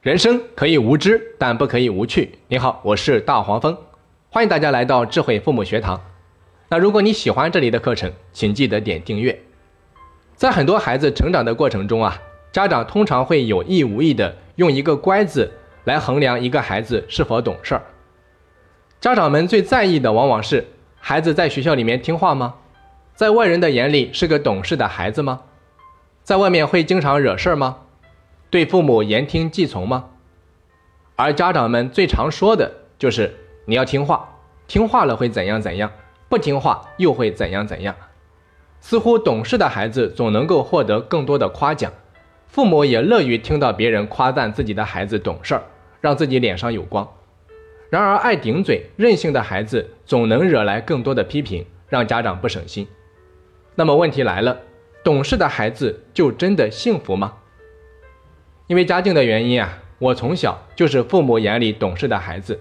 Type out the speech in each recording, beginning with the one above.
人生可以无知，但不可以无趣。你好，我是大黄蜂，欢迎大家来到智慧父母学堂。那如果你喜欢这里的课程，请记得点订阅。在很多孩子成长的过程中啊，家长通常会有意无意的用一个“乖”字来衡量一个孩子是否懂事儿。家长们最在意的往往是孩子在学校里面听话吗？在外人的眼里是个懂事的孩子吗？在外面会经常惹事儿吗？对父母言听计从吗？而家长们最常说的就是你要听话，听话了会怎样怎样，不听话又会怎样怎样。似乎懂事的孩子总能够获得更多的夸奖，父母也乐于听到别人夸赞自己的孩子懂事儿，让自己脸上有光。然而，爱顶嘴、任性的孩子总能惹来更多的批评，让家长不省心。那么问题来了，懂事的孩子就真的幸福吗？因为家境的原因啊，我从小就是父母眼里懂事的孩子，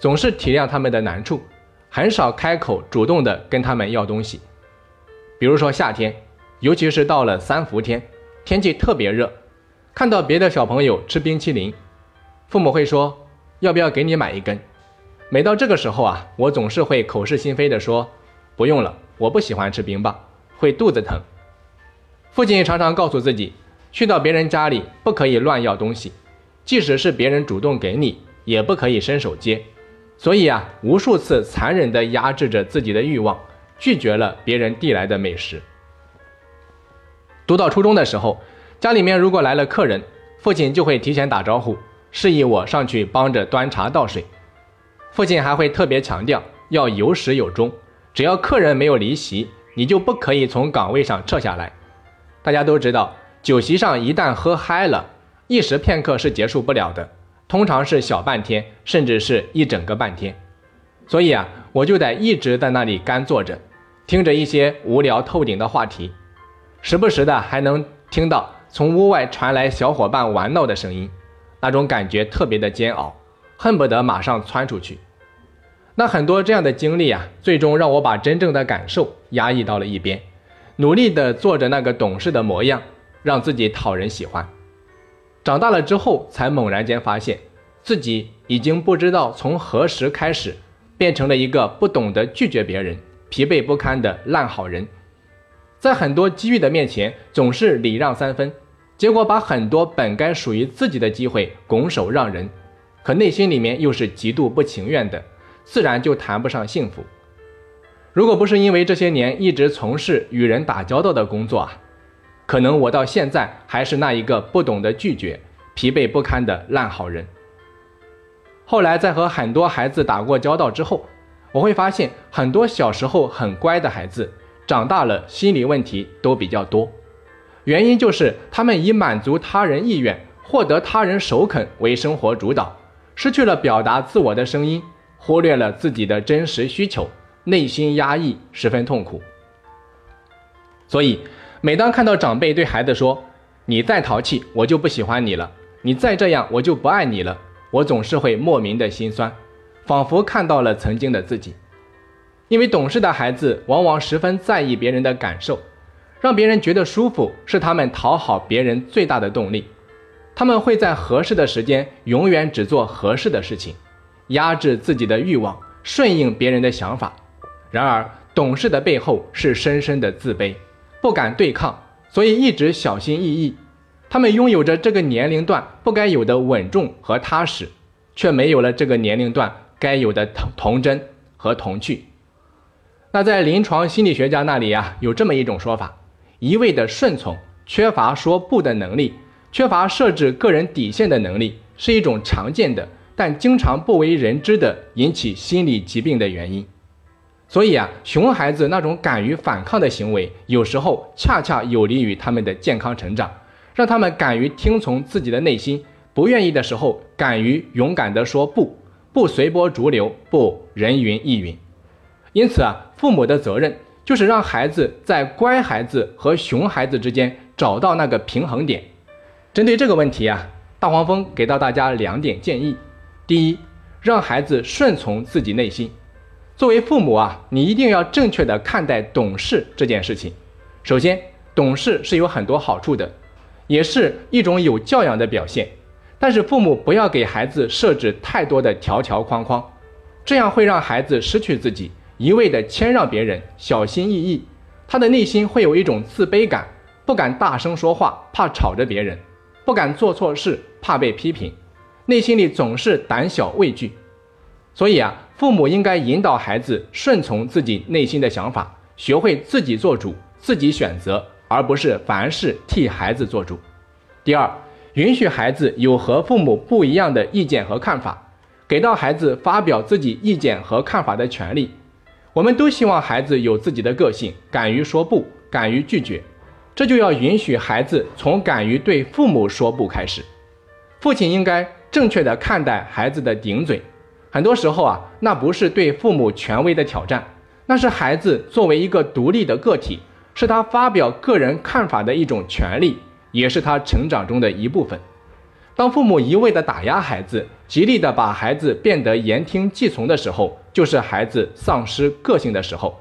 总是体谅他们的难处，很少开口主动的跟他们要东西。比如说夏天，尤其是到了三伏天，天气特别热，看到别的小朋友吃冰淇淋，父母会说要不要给你买一根。每到这个时候啊，我总是会口是心非的说不用了，我不喜欢吃冰棒，会肚子疼。父亲常常告诉自己。去到别人家里不可以乱要东西，即使是别人主动给你，也不可以伸手接。所以啊，无数次残忍地压制着自己的欲望，拒绝了别人递来的美食。读到初中的时候，家里面如果来了客人，父亲就会提前打招呼，示意我上去帮着端茶倒水。父亲还会特别强调要有始有终，只要客人没有离席，你就不可以从岗位上撤下来。大家都知道。酒席上一旦喝嗨了，一时片刻是结束不了的，通常是小半天，甚至是一整个半天。所以啊，我就得一直在那里干坐着，听着一些无聊透顶的话题，时不时的还能听到从屋外传来小伙伴玩闹的声音，那种感觉特别的煎熬，恨不得马上窜出去。那很多这样的经历啊，最终让我把真正的感受压抑到了一边，努力的做着那个懂事的模样。让自己讨人喜欢，长大了之后才猛然间发现，自己已经不知道从何时开始，变成了一个不懂得拒绝别人、疲惫不堪的烂好人，在很多机遇的面前总是礼让三分，结果把很多本该属于自己的机会拱手让人，可内心里面又是极度不情愿的，自然就谈不上幸福。如果不是因为这些年一直从事与人打交道的工作啊。可能我到现在还是那一个不懂得拒绝、疲惫不堪的烂好人。后来在和很多孩子打过交道之后，我会发现很多小时候很乖的孩子，长大了心理问题都比较多。原因就是他们以满足他人意愿、获得他人首肯为生活主导，失去了表达自我的声音，忽略了自己的真实需求，内心压抑，十分痛苦。所以。每当看到长辈对孩子说：“你再淘气，我就不喜欢你了；你再这样，我就不爱你了。”我总是会莫名的心酸，仿佛看到了曾经的自己。因为懂事的孩子往往十分在意别人的感受，让别人觉得舒服是他们讨好别人最大的动力。他们会在合适的时间，永远只做合适的事情，压制自己的欲望，顺应别人的想法。然而，懂事的背后是深深的自卑。不敢对抗，所以一直小心翼翼。他们拥有着这个年龄段不该有的稳重和踏实，却没有了这个年龄段该有的童童真和童趣。那在临床心理学家那里啊，有这么一种说法：一味的顺从，缺乏说不的能力，缺乏设置个人底线的能力，是一种常见的但经常不为人知的引起心理疾病的原因。所以啊，熊孩子那种敢于反抗的行为，有时候恰恰有利于他们的健康成长，让他们敢于听从自己的内心，不愿意的时候敢于勇敢地说不，不随波逐流，不人云亦云。因此啊，父母的责任就是让孩子在乖孩子和熊孩子之间找到那个平衡点。针对这个问题啊，大黄蜂给到大家两点建议：第一，让孩子顺从自己内心。作为父母啊，你一定要正确的看待懂事这件事情。首先，懂事是有很多好处的，也是一种有教养的表现。但是父母不要给孩子设置太多的条条框框，这样会让孩子失去自己，一味的谦让别人，小心翼翼，他的内心会有一种自卑感，不敢大声说话，怕吵着别人，不敢做错事，怕被批评，内心里总是胆小畏惧。所以啊，父母应该引导孩子顺从自己内心的想法，学会自己做主，自己选择，而不是凡事替孩子做主。第二，允许孩子有和父母不一样的意见和看法，给到孩子发表自己意见和看法的权利。我们都希望孩子有自己的个性，敢于说不，敢于拒绝，这就要允许孩子从敢于对父母说不开始。父亲应该正确的看待孩子的顶嘴。很多时候啊，那不是对父母权威的挑战，那是孩子作为一个独立的个体，是他发表个人看法的一种权利，也是他成长中的一部分。当父母一味的打压孩子，极力的把孩子变得言听计从的时候，就是孩子丧失个性的时候。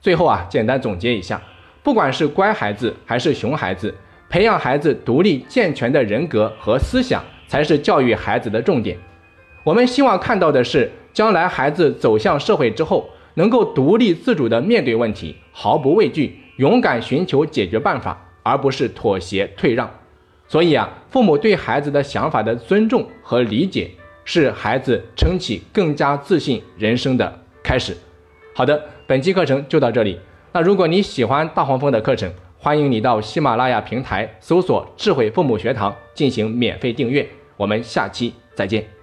最后啊，简单总结一下，不管是乖孩子还是熊孩子，培养孩子独立健全的人格和思想，才是教育孩子的重点。我们希望看到的是，将来孩子走向社会之后，能够独立自主地面对问题，毫不畏惧，勇敢寻求解决办法，而不是妥协退让。所以啊，父母对孩子的想法的尊重和理解，是孩子撑起更加自信人生的开始。好的，本期课程就到这里。那如果你喜欢大黄蜂的课程，欢迎你到喜马拉雅平台搜索“智慧父母学堂”进行免费订阅。我们下期再见。